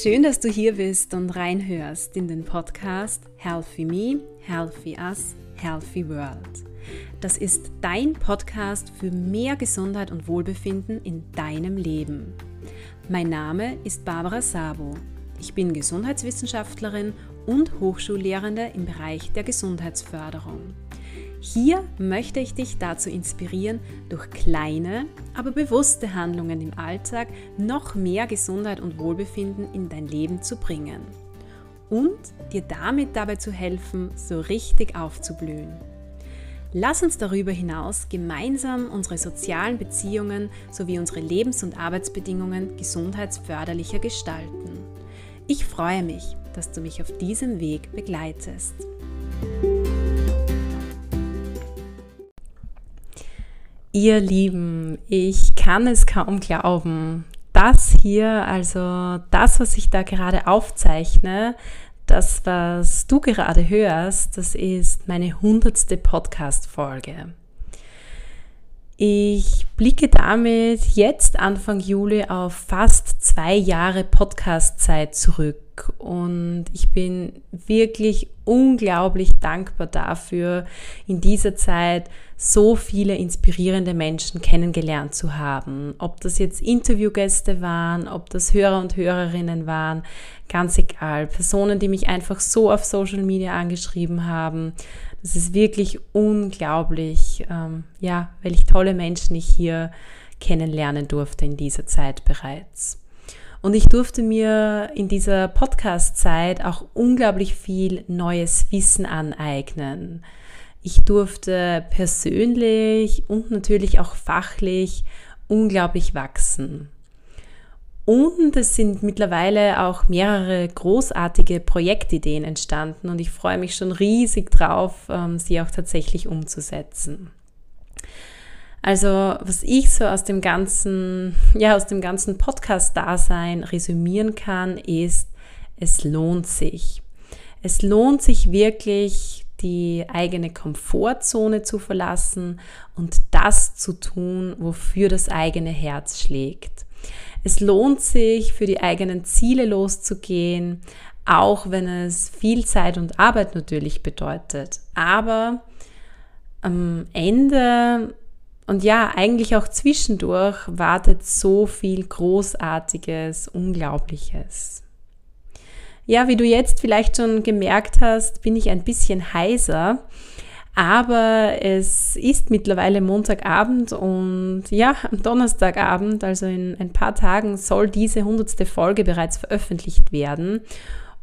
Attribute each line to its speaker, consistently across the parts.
Speaker 1: Schön, dass du hier bist und reinhörst in den Podcast Healthy Me, Healthy Us, Healthy World. Das ist dein Podcast für mehr Gesundheit und Wohlbefinden in deinem Leben. Mein Name ist Barbara Sabo. Ich bin Gesundheitswissenschaftlerin und Hochschullehrende im Bereich der Gesundheitsförderung. Hier möchte ich dich dazu inspirieren, durch kleine, aber bewusste Handlungen im Alltag noch mehr Gesundheit und Wohlbefinden in dein Leben zu bringen und dir damit dabei zu helfen, so richtig aufzublühen. Lass uns darüber hinaus gemeinsam unsere sozialen Beziehungen sowie unsere Lebens- und Arbeitsbedingungen gesundheitsförderlicher gestalten. Ich freue mich, dass du mich auf diesem Weg begleitest. Ihr Lieben, ich kann es kaum glauben. Das hier, also das, was ich da gerade aufzeichne, das, was du gerade hörst, das ist meine hundertste Podcast-Folge. Ich blicke damit jetzt Anfang Juli auf fast zwei Jahre Podcast-Zeit zurück und ich bin wirklich unglaublich dankbar dafür, in dieser Zeit so viele inspirierende Menschen kennengelernt zu haben. Ob das jetzt Interviewgäste waren, ob das Hörer und Hörerinnen waren, ganz egal. Personen, die mich einfach so auf Social Media angeschrieben haben. Das ist wirklich unglaublich, ähm, ja, welch tolle Menschen ich hier kennenlernen durfte in dieser Zeit bereits. Und ich durfte mir in dieser Podcast-Zeit auch unglaublich viel neues Wissen aneignen. Ich durfte persönlich und natürlich auch fachlich unglaublich wachsen. Und es sind mittlerweile auch mehrere großartige Projektideen entstanden und ich freue mich schon riesig drauf, ähm, sie auch tatsächlich umzusetzen. Also, was ich so aus dem ganzen, ja, aus dem ganzen Podcast-Dasein resümieren kann, ist, es lohnt sich. Es lohnt sich wirklich, die eigene Komfortzone zu verlassen und das zu tun, wofür das eigene Herz schlägt. Es lohnt sich, für die eigenen Ziele loszugehen, auch wenn es viel Zeit und Arbeit natürlich bedeutet. Aber am Ende und ja, eigentlich auch zwischendurch wartet so viel Großartiges, Unglaubliches. Ja, wie du jetzt vielleicht schon gemerkt hast, bin ich ein bisschen heiser. Aber es ist mittlerweile Montagabend und ja, am Donnerstagabend, also in ein paar Tagen, soll diese hundertste Folge bereits veröffentlicht werden.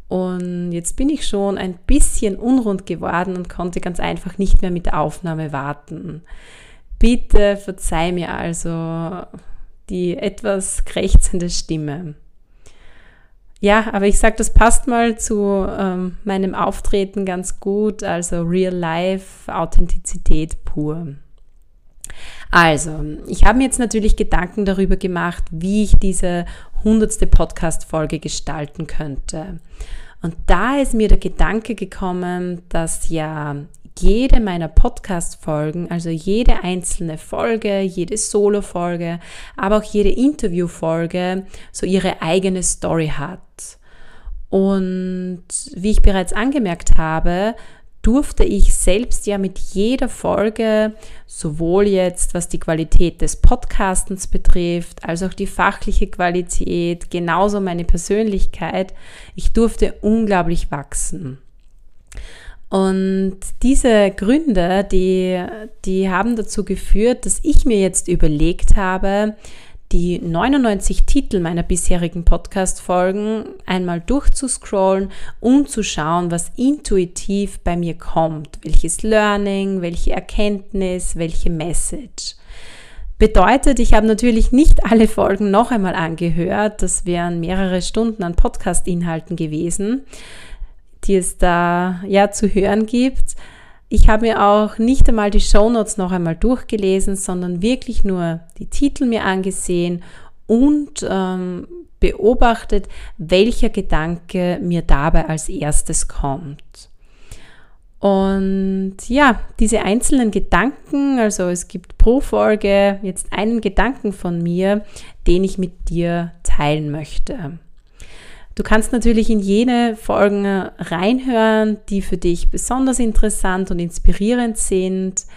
Speaker 1: Und jetzt bin ich schon ein bisschen unrund geworden und konnte ganz einfach nicht mehr mit der Aufnahme warten. Bitte verzeih mir also die etwas krächzende Stimme. Ja, aber ich sage, das passt mal zu ähm, meinem Auftreten ganz gut, also Real Life, Authentizität pur. Also, ich habe mir jetzt natürlich Gedanken darüber gemacht, wie ich diese hundertste Podcast-Folge gestalten könnte. Und da ist mir der Gedanke gekommen, dass ja jede meiner Podcast-Folgen, also jede einzelne Folge, jede Solo-Folge, aber auch jede Interview-Folge so ihre eigene Story hat. Und wie ich bereits angemerkt habe, durfte ich selbst ja mit jeder Folge, sowohl jetzt was die Qualität des Podcastens betrifft, als auch die fachliche Qualität, genauso meine Persönlichkeit, ich durfte unglaublich wachsen. Und diese Gründe, die, die haben dazu geführt, dass ich mir jetzt überlegt habe, die 99 Titel meiner bisherigen Podcast-Folgen einmal durchzuscrollen und zu schauen, was intuitiv bei mir kommt. Welches Learning, welche Erkenntnis, welche Message. Bedeutet, ich habe natürlich nicht alle Folgen noch einmal angehört. Das wären mehrere Stunden an Podcast-Inhalten gewesen die es da ja zu hören gibt. Ich habe mir auch nicht einmal die Shownotes noch einmal durchgelesen, sondern wirklich nur die Titel mir angesehen und ähm, beobachtet, welcher Gedanke mir dabei als erstes kommt. Und ja, diese einzelnen Gedanken, also es gibt pro Folge jetzt einen Gedanken von mir, den ich mit dir teilen möchte. Du kannst natürlich in jene Folgen reinhören, die für dich besonders interessant und inspirierend sind,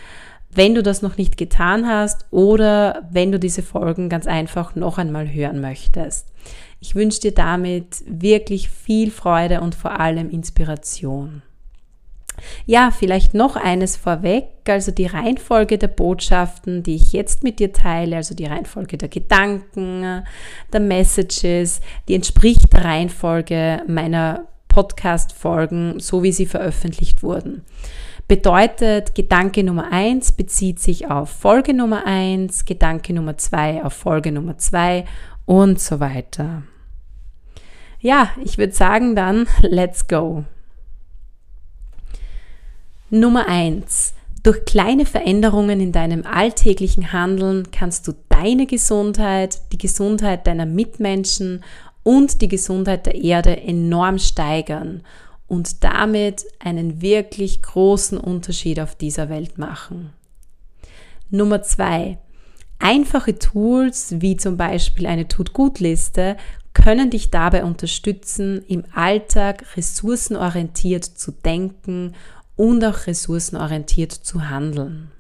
Speaker 1: wenn du das noch nicht getan hast oder wenn du diese Folgen ganz einfach noch einmal hören möchtest. Ich wünsche dir damit wirklich viel Freude und vor allem Inspiration. Ja, vielleicht noch eines vorweg, also die Reihenfolge der Botschaften, die ich jetzt mit dir teile, also die Reihenfolge der Gedanken, der Messages, die entspricht der Reihenfolge meiner Podcast-Folgen, so wie sie veröffentlicht wurden. Bedeutet, Gedanke Nummer 1 bezieht sich auf Folge Nummer 1, Gedanke Nummer 2 auf Folge Nummer 2 und so weiter. Ja, ich würde sagen dann, let's go. Nummer 1. Durch kleine Veränderungen in deinem alltäglichen Handeln kannst du deine Gesundheit, die Gesundheit deiner Mitmenschen und die Gesundheit der Erde enorm steigern und damit einen wirklich großen Unterschied auf dieser Welt machen. Nummer zwei: Einfache Tools wie zum Beispiel eine Tut-Gut-Liste können dich dabei unterstützen, im Alltag ressourcenorientiert zu denken und auch ressourcenorientiert zu handeln.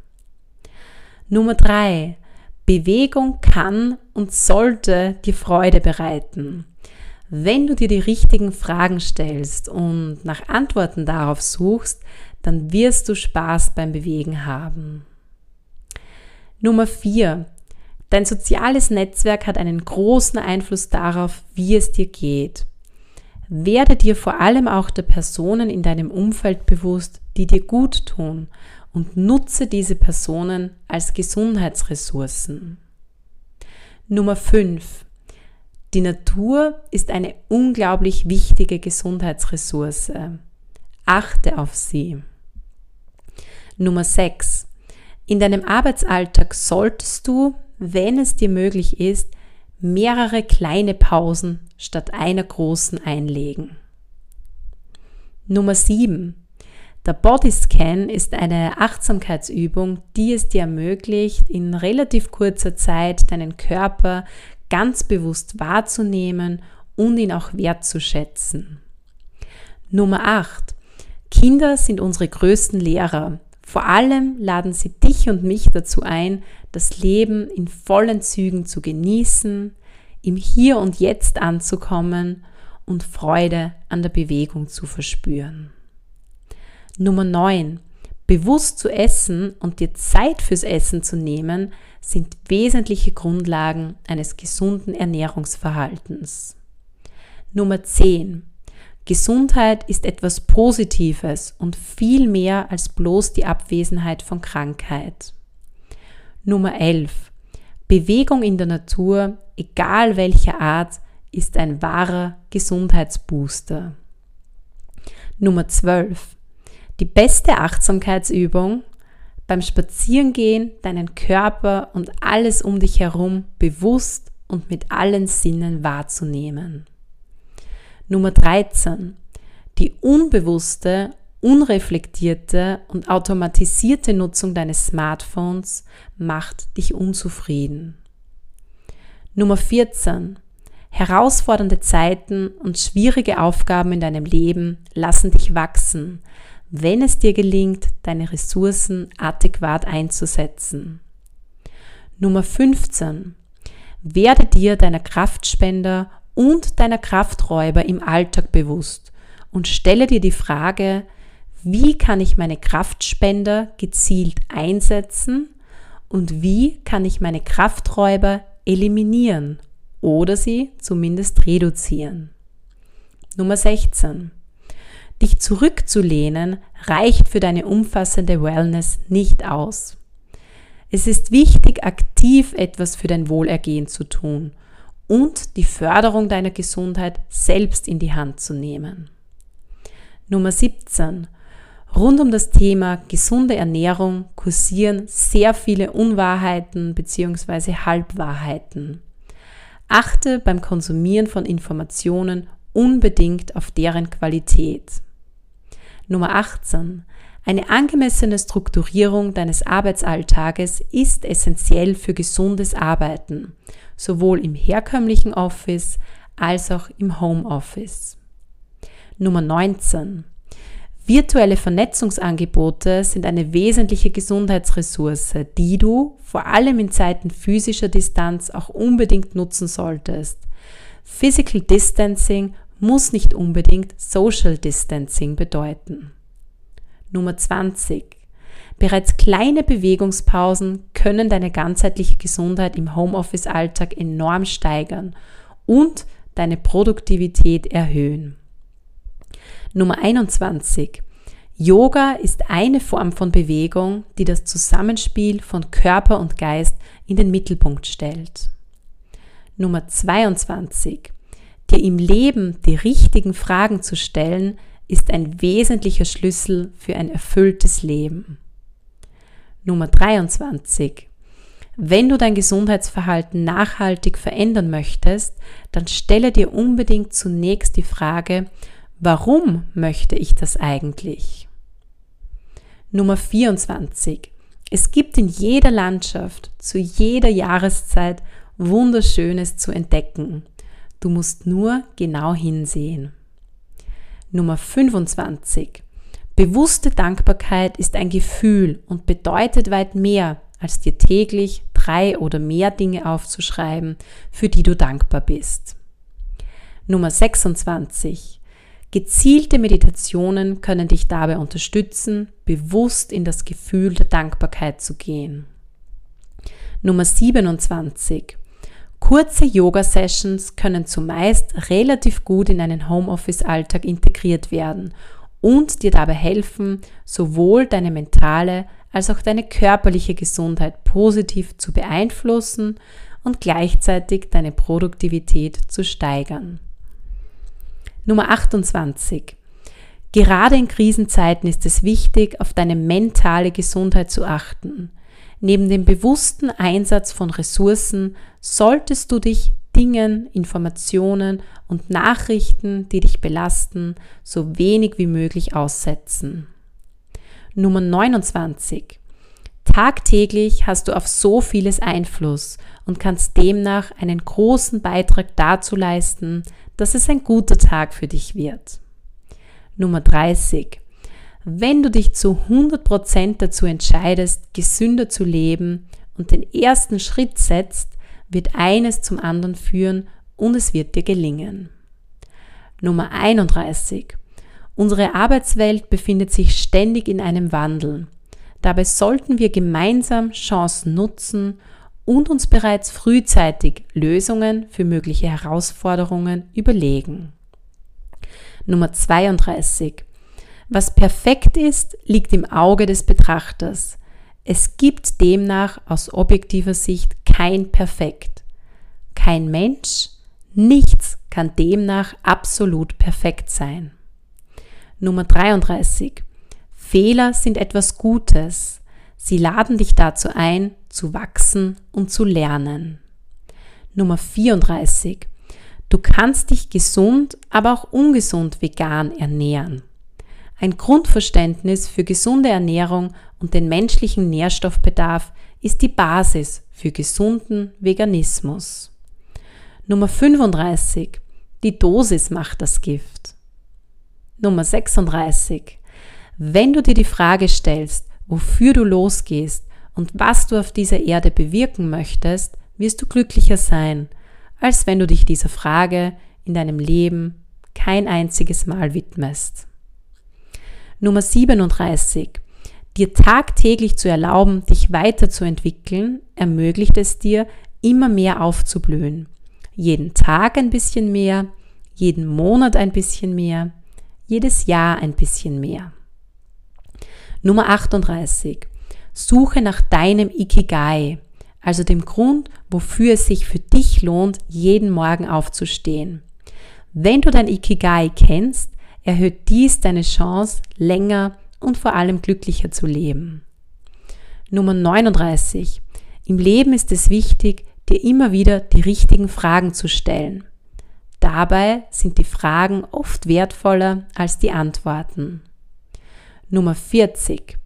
Speaker 1: Nummer drei: Bewegung kann und sollte dir Freude bereiten. Wenn du dir die richtigen Fragen stellst und nach Antworten darauf suchst, dann wirst du Spaß beim Bewegen haben. Nummer 4. Dein soziales Netzwerk hat einen großen Einfluss darauf, wie es dir geht. Werde dir vor allem auch der Personen in deinem Umfeld bewusst, die dir gut tun und nutze diese Personen als Gesundheitsressourcen. Nummer 5. Die Natur ist eine unglaublich wichtige Gesundheitsressource. Achte auf sie. Nummer 6. In deinem Arbeitsalltag solltest du, wenn es dir möglich ist, mehrere kleine Pausen statt einer großen einlegen. Nummer 7. Der Bodyscan ist eine Achtsamkeitsübung, die es dir ermöglicht, in relativ kurzer Zeit deinen Körper ganz bewusst wahrzunehmen und ihn auch wertzuschätzen. Nummer 8. Kinder sind unsere größten Lehrer. Vor allem laden sie dich und mich dazu ein, das Leben in vollen Zügen zu genießen, im Hier und Jetzt anzukommen und Freude an der Bewegung zu verspüren. Nummer 9. Bewusst zu essen und dir Zeit fürs Essen zu nehmen, sind wesentliche Grundlagen eines gesunden Ernährungsverhaltens. Nummer 10. Gesundheit ist etwas Positives und viel mehr als bloß die Abwesenheit von Krankheit. Nummer 11. Bewegung in der Natur, egal welcher Art, ist ein wahrer Gesundheitsbooster. Nummer 12. Die beste Achtsamkeitsübung beim Spazierengehen deinen Körper und alles um dich herum bewusst und mit allen Sinnen wahrzunehmen. Nummer 13. Die unbewusste, unreflektierte und automatisierte Nutzung deines Smartphones macht dich unzufrieden. Nummer 14. Herausfordernde Zeiten und schwierige Aufgaben in deinem Leben lassen dich wachsen, wenn es dir gelingt, deine Ressourcen adäquat einzusetzen. Nummer 15. Werde dir deiner Kraftspender und deiner Krafträuber im Alltag bewusst und stelle dir die Frage, wie kann ich meine Kraftspender gezielt einsetzen und wie kann ich meine Krafträuber eliminieren oder sie zumindest reduzieren. Nummer 16. Dich zurückzulehnen reicht für deine umfassende Wellness nicht aus. Es ist wichtig, aktiv etwas für dein Wohlergehen zu tun und die Förderung deiner Gesundheit selbst in die Hand zu nehmen. Nummer 17. Rund um das Thema gesunde Ernährung kursieren sehr viele Unwahrheiten bzw. Halbwahrheiten. Achte beim Konsumieren von Informationen unbedingt auf deren Qualität. Nummer 18. Eine angemessene Strukturierung deines Arbeitsalltages ist essentiell für gesundes Arbeiten, sowohl im herkömmlichen Office als auch im Homeoffice. Nummer 19. Virtuelle Vernetzungsangebote sind eine wesentliche Gesundheitsressource, die du vor allem in Zeiten physischer Distanz auch unbedingt nutzen solltest. Physical Distancing muss nicht unbedingt Social Distancing bedeuten. Nummer 20. Bereits kleine Bewegungspausen können deine ganzheitliche Gesundheit im Homeoffice-Alltag enorm steigern und deine Produktivität erhöhen. Nummer 21. Yoga ist eine Form von Bewegung, die das Zusammenspiel von Körper und Geist in den Mittelpunkt stellt. Nummer 22. Dir im Leben die richtigen Fragen zu stellen, ist ein wesentlicher Schlüssel für ein erfülltes Leben. Nummer 23. Wenn du dein Gesundheitsverhalten nachhaltig verändern möchtest, dann stelle dir unbedingt zunächst die Frage, Warum möchte ich das eigentlich? Nummer 24. Es gibt in jeder Landschaft, zu jeder Jahreszeit Wunderschönes zu entdecken. Du musst nur genau hinsehen. Nummer 25. Bewusste Dankbarkeit ist ein Gefühl und bedeutet weit mehr, als dir täglich drei oder mehr Dinge aufzuschreiben, für die du dankbar bist. Nummer 26. Gezielte Meditationen können dich dabei unterstützen, bewusst in das Gefühl der Dankbarkeit zu gehen. Nummer 27. Kurze Yoga-Sessions können zumeist relativ gut in einen Homeoffice-Alltag integriert werden und dir dabei helfen, sowohl deine mentale als auch deine körperliche Gesundheit positiv zu beeinflussen und gleichzeitig deine Produktivität zu steigern. Nummer 28. Gerade in Krisenzeiten ist es wichtig, auf deine mentale Gesundheit zu achten. Neben dem bewussten Einsatz von Ressourcen solltest du dich Dingen, Informationen und Nachrichten, die dich belasten, so wenig wie möglich aussetzen. Nummer 29. Tagtäglich hast du auf so vieles Einfluss und kannst demnach einen großen Beitrag dazu leisten, dass es ein guter Tag für dich wird. Nummer 30. Wenn du dich zu 100% dazu entscheidest, gesünder zu leben und den ersten Schritt setzt, wird eines zum anderen führen und es wird dir gelingen. Nummer 31. Unsere Arbeitswelt befindet sich ständig in einem Wandel. Dabei sollten wir gemeinsam Chancen nutzen und uns bereits frühzeitig Lösungen für mögliche Herausforderungen überlegen. Nummer 32. Was perfekt ist, liegt im Auge des Betrachters. Es gibt demnach aus objektiver Sicht kein Perfekt. Kein Mensch, nichts kann demnach absolut perfekt sein. Nummer 33. Fehler sind etwas Gutes. Sie laden dich dazu ein, zu wachsen und zu lernen. Nummer 34. Du kannst dich gesund, aber auch ungesund vegan ernähren. Ein Grundverständnis für gesunde Ernährung und den menschlichen Nährstoffbedarf ist die Basis für gesunden Veganismus. Nummer 35. Die Dosis macht das Gift. Nummer 36. Wenn du dir die Frage stellst, wofür du losgehst und was du auf dieser Erde bewirken möchtest, wirst du glücklicher sein, als wenn du dich dieser Frage in deinem Leben kein einziges Mal widmest. Nummer 37. Dir tagtäglich zu erlauben, dich weiterzuentwickeln, ermöglicht es dir, immer mehr aufzublühen. Jeden Tag ein bisschen mehr, jeden Monat ein bisschen mehr, jedes Jahr ein bisschen mehr. Nummer 38. Suche nach deinem Ikigai, also dem Grund, wofür es sich für dich lohnt, jeden Morgen aufzustehen. Wenn du dein Ikigai kennst, erhöht dies deine Chance, länger und vor allem glücklicher zu leben. Nummer 39. Im Leben ist es wichtig, dir immer wieder die richtigen Fragen zu stellen. Dabei sind die Fragen oft wertvoller als die Antworten. Nummer 40.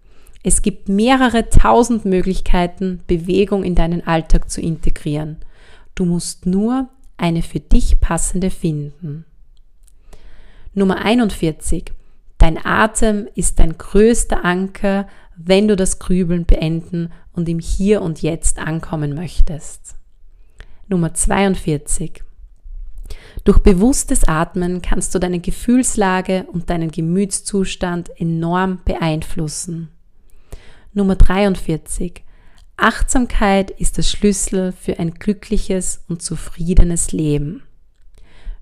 Speaker 1: Es gibt mehrere tausend Möglichkeiten, Bewegung in deinen Alltag zu integrieren. Du musst nur eine für dich passende finden. Nummer 41. Dein Atem ist dein größter Anker, wenn du das Grübeln beenden und im Hier und Jetzt ankommen möchtest. Nummer 42. Durch bewusstes Atmen kannst du deine Gefühlslage und deinen Gemütszustand enorm beeinflussen. Nummer 43. Achtsamkeit ist der Schlüssel für ein glückliches und zufriedenes Leben.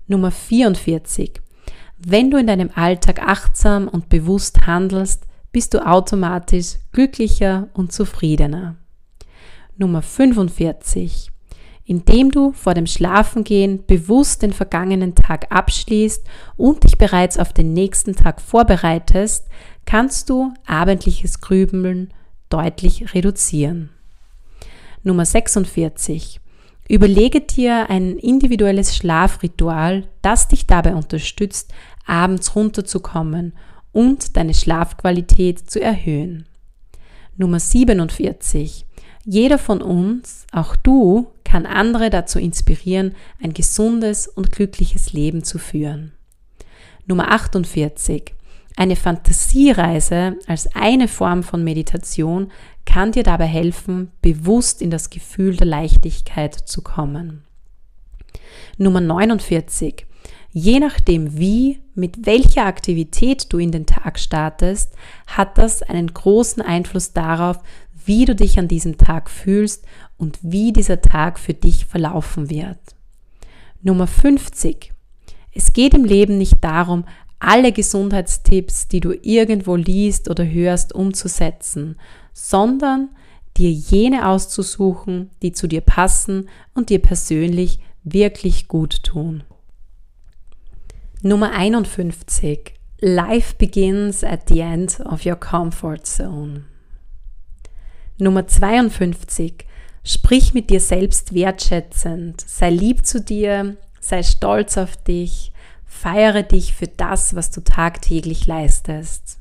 Speaker 1: Nummer 44. Wenn du in deinem Alltag achtsam und bewusst handelst, bist du automatisch glücklicher und zufriedener. Nummer 45. Indem du vor dem Schlafengehen bewusst den vergangenen Tag abschließt und dich bereits auf den nächsten Tag vorbereitest, kannst du abendliches Grübeln deutlich reduzieren. Nummer 46. Überlege dir ein individuelles Schlafritual, das dich dabei unterstützt, abends runterzukommen und deine Schlafqualität zu erhöhen. Nummer 47. Jeder von uns, auch du, kann andere dazu inspirieren, ein gesundes und glückliches Leben zu führen. Nummer 48. Eine Fantasiereise als eine Form von Meditation kann dir dabei helfen, bewusst in das Gefühl der Leichtigkeit zu kommen. Nummer 49. Je nachdem, wie, mit welcher Aktivität du in den Tag startest, hat das einen großen Einfluss darauf, wie du dich an diesem Tag fühlst und wie dieser Tag für dich verlaufen wird. Nummer 50. Es geht im Leben nicht darum, alle Gesundheitstipps, die du irgendwo liest oder hörst, umzusetzen, sondern dir jene auszusuchen, die zu dir passen und dir persönlich wirklich gut tun. Nummer 51. Life begins at the end of your comfort zone. Nummer 52. Sprich mit dir selbst wertschätzend. Sei lieb zu dir, sei stolz auf dich, feiere dich für das, was du tagtäglich leistest.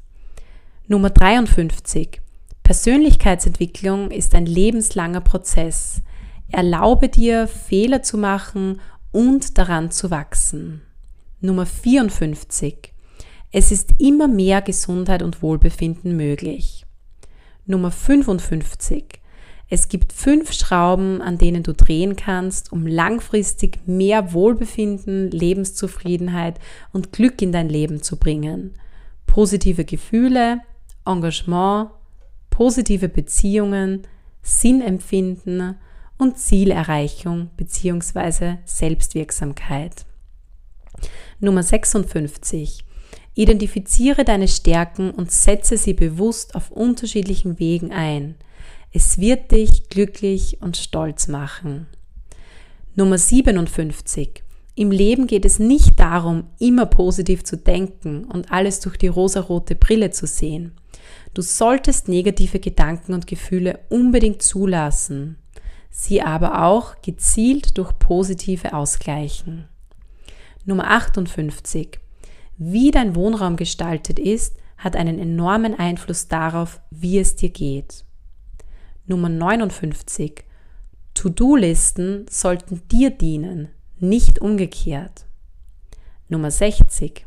Speaker 1: Nummer 53. Persönlichkeitsentwicklung ist ein lebenslanger Prozess. Erlaube dir, Fehler zu machen und daran zu wachsen. Nummer 54. Es ist immer mehr Gesundheit und Wohlbefinden möglich. Nummer 55. Es gibt fünf Schrauben, an denen du drehen kannst, um langfristig mehr Wohlbefinden, Lebenszufriedenheit und Glück in dein Leben zu bringen. Positive Gefühle, Engagement, positive Beziehungen, Sinnempfinden und Zielerreichung bzw. Selbstwirksamkeit. Nummer 56. Identifiziere deine Stärken und setze sie bewusst auf unterschiedlichen Wegen ein. Es wird dich glücklich und stolz machen. Nummer 57. Im Leben geht es nicht darum, immer positiv zu denken und alles durch die rosarote Brille zu sehen. Du solltest negative Gedanken und Gefühle unbedingt zulassen, sie aber auch gezielt durch positive ausgleichen. Nummer 58. Wie dein Wohnraum gestaltet ist, hat einen enormen Einfluss darauf, wie es dir geht. Nummer 59. To-Do-Listen sollten dir dienen, nicht umgekehrt. Nummer 60.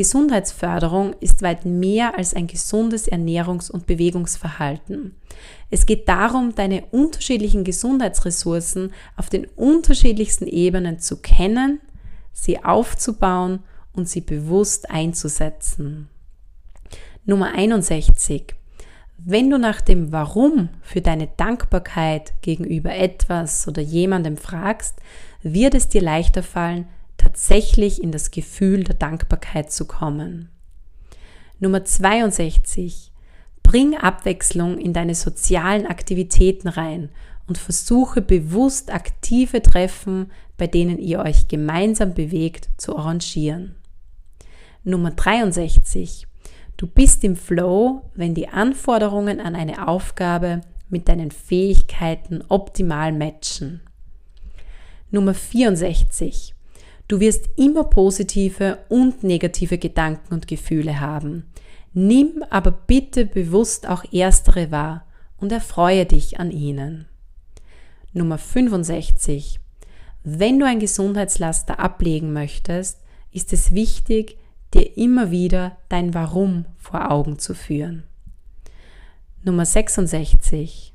Speaker 1: Gesundheitsförderung ist weit mehr als ein gesundes Ernährungs- und Bewegungsverhalten. Es geht darum, deine unterschiedlichen Gesundheitsressourcen auf den unterschiedlichsten Ebenen zu kennen, sie aufzubauen und sie bewusst einzusetzen. Nummer 61. Wenn du nach dem Warum für deine Dankbarkeit gegenüber etwas oder jemandem fragst, wird es dir leichter fallen, tatsächlich in das Gefühl der Dankbarkeit zu kommen. Nummer 62. Bring Abwechslung in deine sozialen Aktivitäten rein und versuche bewusst aktive Treffen, bei denen ihr euch gemeinsam bewegt, zu arrangieren. Nummer 63. Du bist im Flow, wenn die Anforderungen an eine Aufgabe mit deinen Fähigkeiten optimal matchen. Nummer 64. Du wirst immer positive und negative Gedanken und Gefühle haben. Nimm aber bitte bewusst auch erstere wahr und erfreue dich an ihnen. Nummer 65. wenn du ein Gesundheitslaster ablegen möchtest, ist es wichtig, dir immer wieder dein Warum vor Augen zu führen. Nummer 66.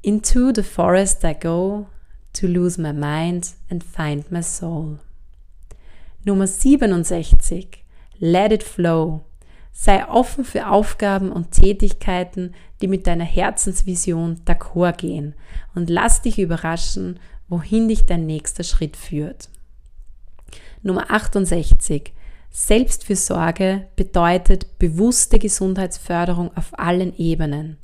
Speaker 1: Into the forest I go to lose my mind and find my soul. Nummer 67. Let it flow. Sei offen für Aufgaben und Tätigkeiten, die mit deiner Herzensvision d'accord gehen und lass dich überraschen, wohin dich dein nächster Schritt führt. Nummer 68. Selbstfürsorge bedeutet bewusste Gesundheitsförderung auf allen Ebenen.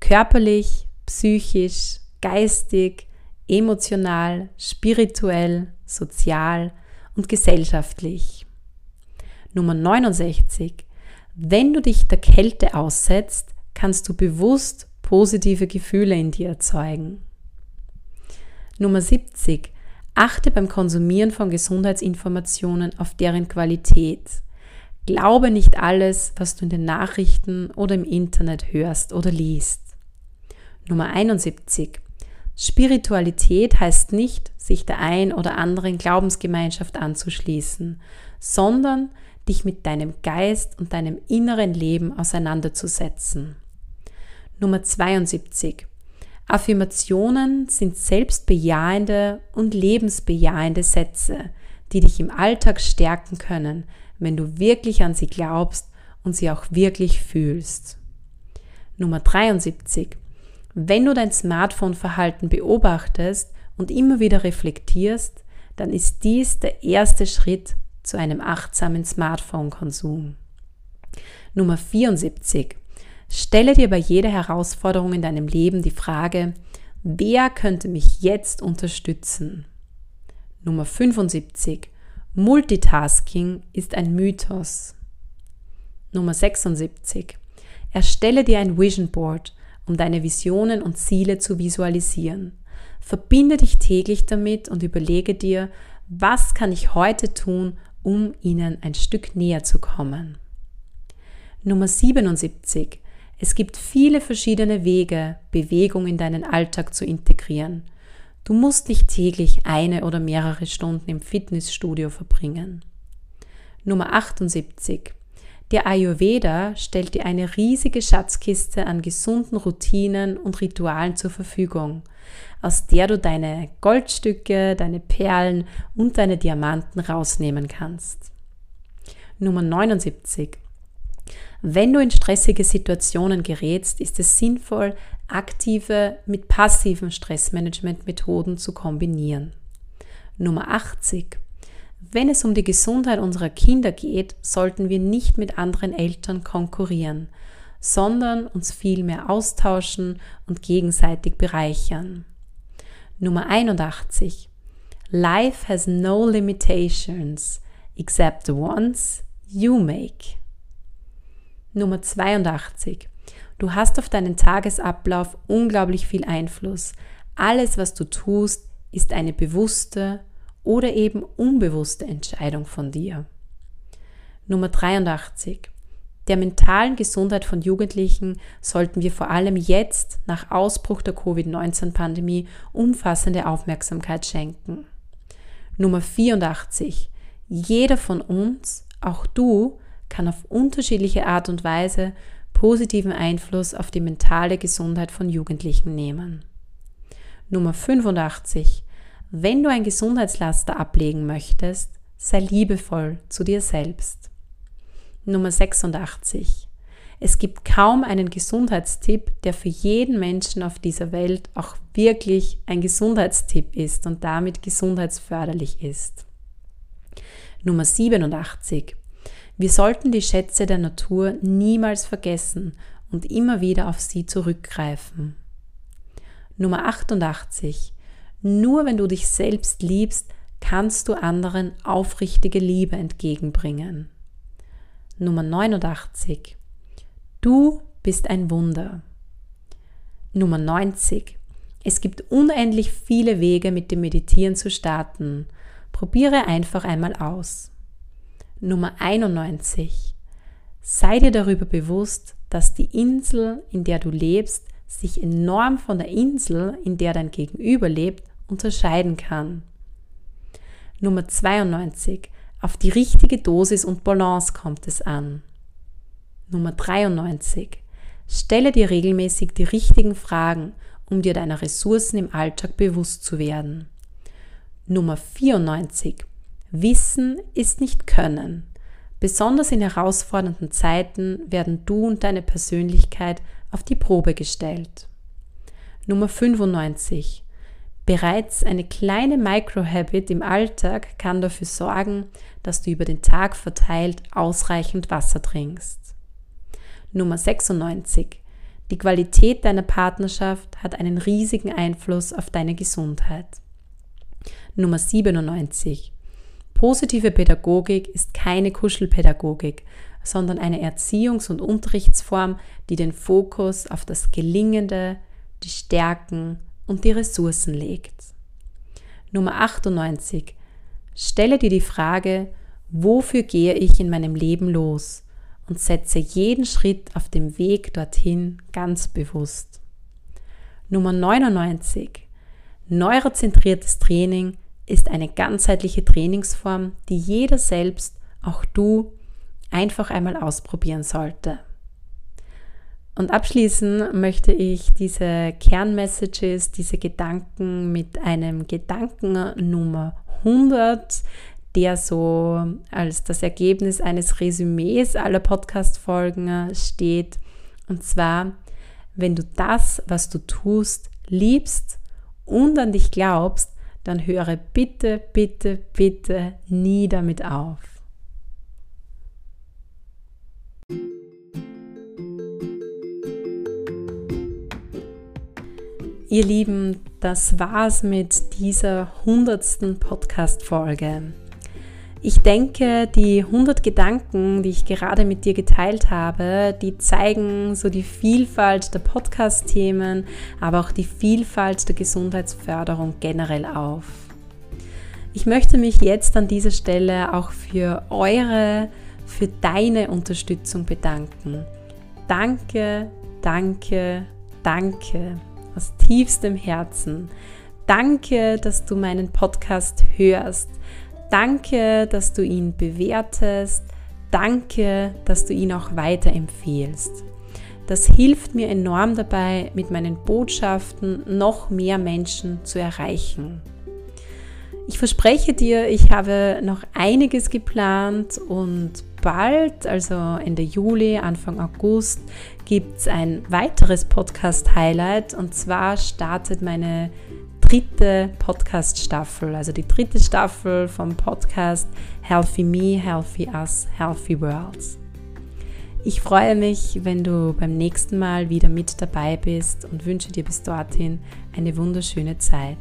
Speaker 1: Körperlich, psychisch, geistig, emotional, spirituell, sozial und gesellschaftlich. Nummer 69. Wenn du dich der Kälte aussetzt, kannst du bewusst positive Gefühle in dir erzeugen. Nummer 70. Achte beim Konsumieren von Gesundheitsinformationen auf deren Qualität. Glaube nicht alles, was du in den Nachrichten oder im Internet hörst oder liest. Nummer 71. Spiritualität heißt nicht, sich der ein oder anderen Glaubensgemeinschaft anzuschließen, sondern dich mit deinem Geist und deinem inneren Leben auseinanderzusetzen. Nummer 72. Affirmationen sind selbstbejahende und lebensbejahende Sätze, die dich im Alltag stärken können, wenn du wirklich an sie glaubst und sie auch wirklich fühlst. Nummer 73. Wenn du dein Smartphone-Verhalten beobachtest und immer wieder reflektierst, dann ist dies der erste Schritt zu einem achtsamen Smartphone-Konsum. Nummer 74. Stelle dir bei jeder Herausforderung in deinem Leben die Frage, wer könnte mich jetzt unterstützen? Nummer 75. Multitasking ist ein Mythos. Nummer 76. Erstelle dir ein Vision Board, um deine Visionen und Ziele zu visualisieren. Verbinde dich täglich damit und überlege dir, was kann ich heute tun, um ihnen ein Stück näher zu kommen. Nummer 77. Es gibt viele verschiedene Wege, Bewegung in deinen Alltag zu integrieren. Du musst nicht täglich eine oder mehrere Stunden im Fitnessstudio verbringen. Nummer 78. Der Ayurveda stellt dir eine riesige Schatzkiste an gesunden Routinen und Ritualen zur Verfügung, aus der du deine Goldstücke, deine Perlen und deine Diamanten rausnehmen kannst. Nummer 79. Wenn du in stressige Situationen gerätst, ist es sinnvoll, aktive mit passiven Stressmanagement-Methoden zu kombinieren. Nummer 80. Wenn es um die Gesundheit unserer Kinder geht, sollten wir nicht mit anderen Eltern konkurrieren, sondern uns vielmehr austauschen und gegenseitig bereichern. Nummer 81. Life has no limitations except the ones you make. Nummer 82. Du hast auf deinen Tagesablauf unglaublich viel Einfluss. Alles, was du tust, ist eine bewusste oder eben unbewusste Entscheidung von dir. Nummer 83. Der mentalen Gesundheit von Jugendlichen sollten wir vor allem jetzt nach Ausbruch der Covid-19-Pandemie umfassende Aufmerksamkeit schenken. Nummer 84. Jeder von uns, auch du, kann auf unterschiedliche Art und Weise positiven Einfluss auf die mentale Gesundheit von Jugendlichen nehmen. Nummer 85. Wenn du ein Gesundheitslaster ablegen möchtest, sei liebevoll zu dir selbst. Nummer 86. Es gibt kaum einen Gesundheitstipp, der für jeden Menschen auf dieser Welt auch wirklich ein Gesundheitstipp ist und damit gesundheitsförderlich ist. Nummer 87. Wir sollten die Schätze der Natur niemals vergessen und immer wieder auf sie zurückgreifen. Nummer 88. Nur wenn du dich selbst liebst, kannst du anderen aufrichtige Liebe entgegenbringen. Nummer 89. Du bist ein Wunder. Nummer 90. Es gibt unendlich viele Wege, mit dem Meditieren zu starten. Probiere einfach einmal aus. Nummer 91. Sei dir darüber bewusst, dass die Insel, in der du lebst, sich enorm von der Insel, in der dein Gegenüber lebt, unterscheiden kann. Nummer 92. Auf die richtige Dosis und Balance kommt es an. Nummer 93. Stelle dir regelmäßig die richtigen Fragen, um dir deiner Ressourcen im Alltag bewusst zu werden. Nummer 94. Wissen ist nicht Können. Besonders in herausfordernden Zeiten werden du und deine Persönlichkeit auf die Probe gestellt. Nummer 95. Bereits eine kleine Microhabit im Alltag kann dafür sorgen, dass du über den Tag verteilt ausreichend Wasser trinkst. Nummer 96. Die Qualität deiner Partnerschaft hat einen riesigen Einfluss auf deine Gesundheit. Nummer 97. Positive Pädagogik ist keine Kuschelpädagogik, sondern eine Erziehungs- und Unterrichtsform, die den Fokus auf das Gelingende, die Stärken und die Ressourcen legt. Nummer 98. Stelle dir die Frage, wofür gehe ich in meinem Leben los und setze jeden Schritt auf dem Weg dorthin ganz bewusst. Nummer 99. Neurozentriertes Training ist eine ganzheitliche Trainingsform, die jeder selbst, auch du, einfach einmal ausprobieren sollte. Und abschließen möchte ich diese Kernmessages, diese Gedanken mit einem Gedanken Nummer 100, der so als das Ergebnis eines Resümees aller Podcast-Folgen steht. Und zwar, wenn du das, was du tust, liebst und an dich glaubst, dann höre bitte, bitte, bitte nie damit auf. Ihr Lieben, das war's mit dieser hundertsten Podcast-Folge. Ich denke, die 100 Gedanken, die ich gerade mit dir geteilt habe, die zeigen so die Vielfalt der Podcast-Themen, aber auch die Vielfalt der Gesundheitsförderung generell auf. Ich möchte mich jetzt an dieser Stelle auch für eure, für deine Unterstützung bedanken. Danke, danke, danke aus tiefstem Herzen. Danke, dass du meinen Podcast hörst. Danke, dass du ihn bewertest. Danke, dass du ihn auch weiterempfehlst. Das hilft mir enorm dabei, mit meinen Botschaften noch mehr Menschen zu erreichen. Ich verspreche dir, ich habe noch einiges geplant und bald, also Ende Juli, Anfang August, gibt es ein weiteres Podcast-Highlight und zwar startet meine dritte Podcast-Staffel, also die dritte Staffel vom Podcast Healthy Me, Healthy Us, Healthy Worlds. Ich freue mich, wenn du beim nächsten Mal wieder mit dabei bist und wünsche dir bis dorthin eine wunderschöne Zeit.